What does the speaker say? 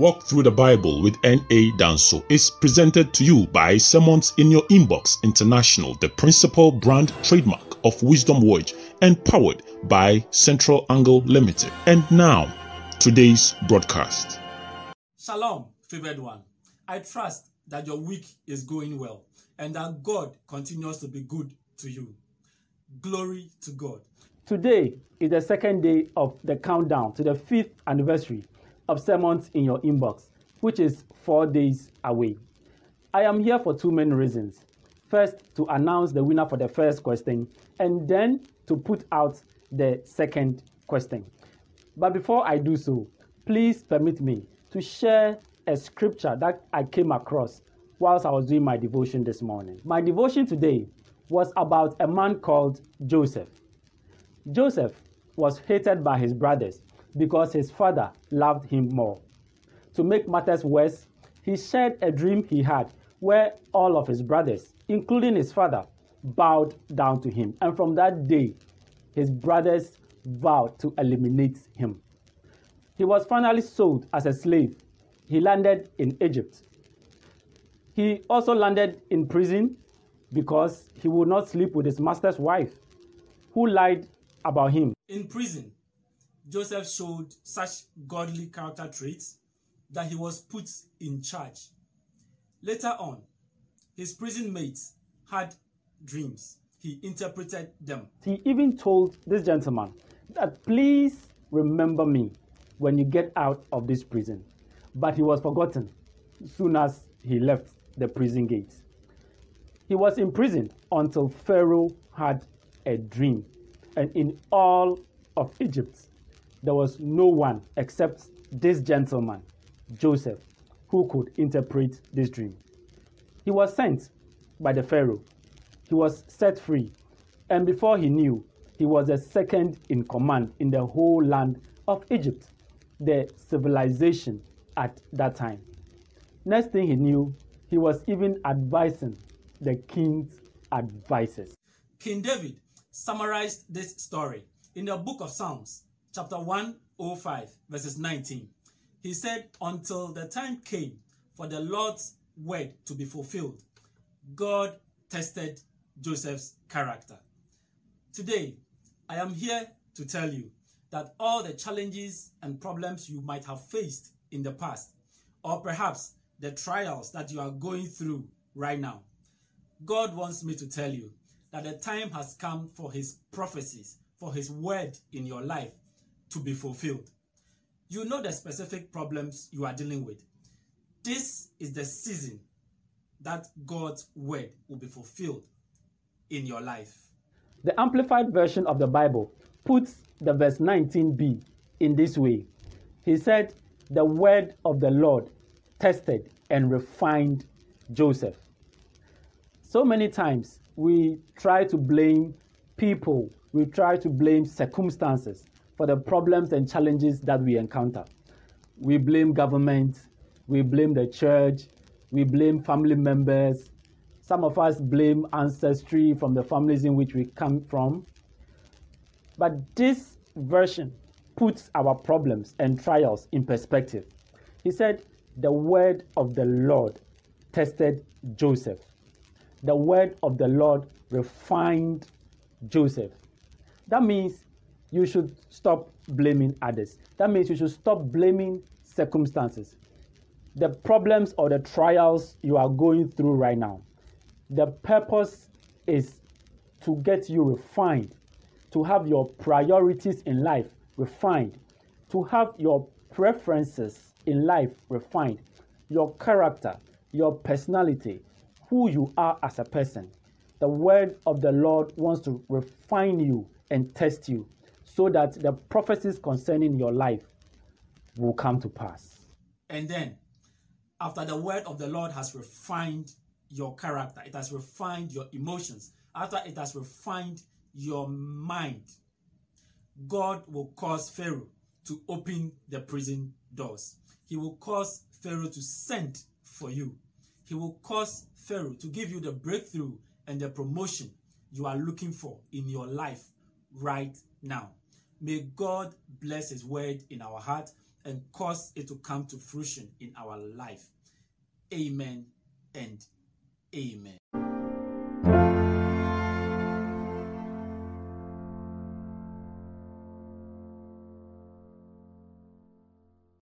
Walk Through the Bible with N.A. Danso is presented to you by Sermons in Your Inbox International, the principal brand trademark of Wisdom Watch, and powered by Central Angle Limited. And now, today's broadcast. Shalom, favored one. I trust that your week is going well and that God continues to be good to you. Glory to God. Today is the second day of the countdown to the fifth anniversary of sermons in your inbox, which is four days away. I am here for two main reasons. First, to announce the winner for the first question, and then to put out the second question. But before I do so, please permit me to share a scripture that I came across whilst I was doing my devotion this morning. My devotion today was about a man called Joseph. Joseph was hated by his brothers because his father loved him more. To make matters worse, he shared a dream he had where all of his brothers, including his father, bowed down to him. And from that day, his brothers vowed to eliminate him. He was finally sold as a slave. He landed in Egypt. He also landed in prison because he would not sleep with his master's wife, who lied about him. In prison, Joseph showed such godly character traits that he was put in charge. Later on, his prison mates had dreams. He interpreted them. He even told this gentleman that please remember me when you get out of this prison. But he was forgotten soon as he left the prison gates. He was imprisoned until Pharaoh had a dream. And in all of Egypt, there was no one except this gentleman, Joseph, who could interpret this dream. He was sent by the Pharaoh. He was set free. And before he knew, he was the second in command in the whole land of Egypt, the civilization at that time. Next thing he knew, he was even advising the king's advisors. King David summarized this story in the book of Psalms, chapter 105, verses 19. He said, Until the time came for the Lord's word to be fulfilled, God tested Joseph's character. Today, I am here to tell you that all the challenges and problems you might have faced in the past, or perhaps the trials that you are going through right now, God wants me to tell you that the time has come for his prophecies, for his word in your life to be fulfilled. You know the specific problems you are dealing with. This is the season that God's word will be fulfilled in your life. The Amplified Version of the Bible puts the verse 19b in this way He said, The word of the Lord tested and refined Joseph. So many times we try to blame people, we try to blame circumstances for the problems and challenges that we encounter. We blame government, we blame the church, we blame family members. Some of us blame ancestry from the families in which we come from. But this version puts our problems and trials in perspective. He said, The word of the Lord tested Joseph. The word of the Lord refined Joseph. That means you should stop blaming others. That means you should stop blaming circumstances. The problems or the trials you are going through right now, the purpose is to get you refined, to have your priorities in life refined, to have your preferences in life refined, your character, your personality, who you are as a person. The word of the Lord wants to refine you and test you so that the prophecies concerning your life will come to pass. And then, after the word of the Lord has refined your character, it has refined your emotions, after it has refined your mind, God will cause Pharaoh to open the prison doors. He will cause Pharaoh to send for you. He will cause Pharaoh to give you the breakthrough and the promotion you are looking for in your life right now. May God bless His word in our heart and cause it to come to fruition in our life. Amen and amen.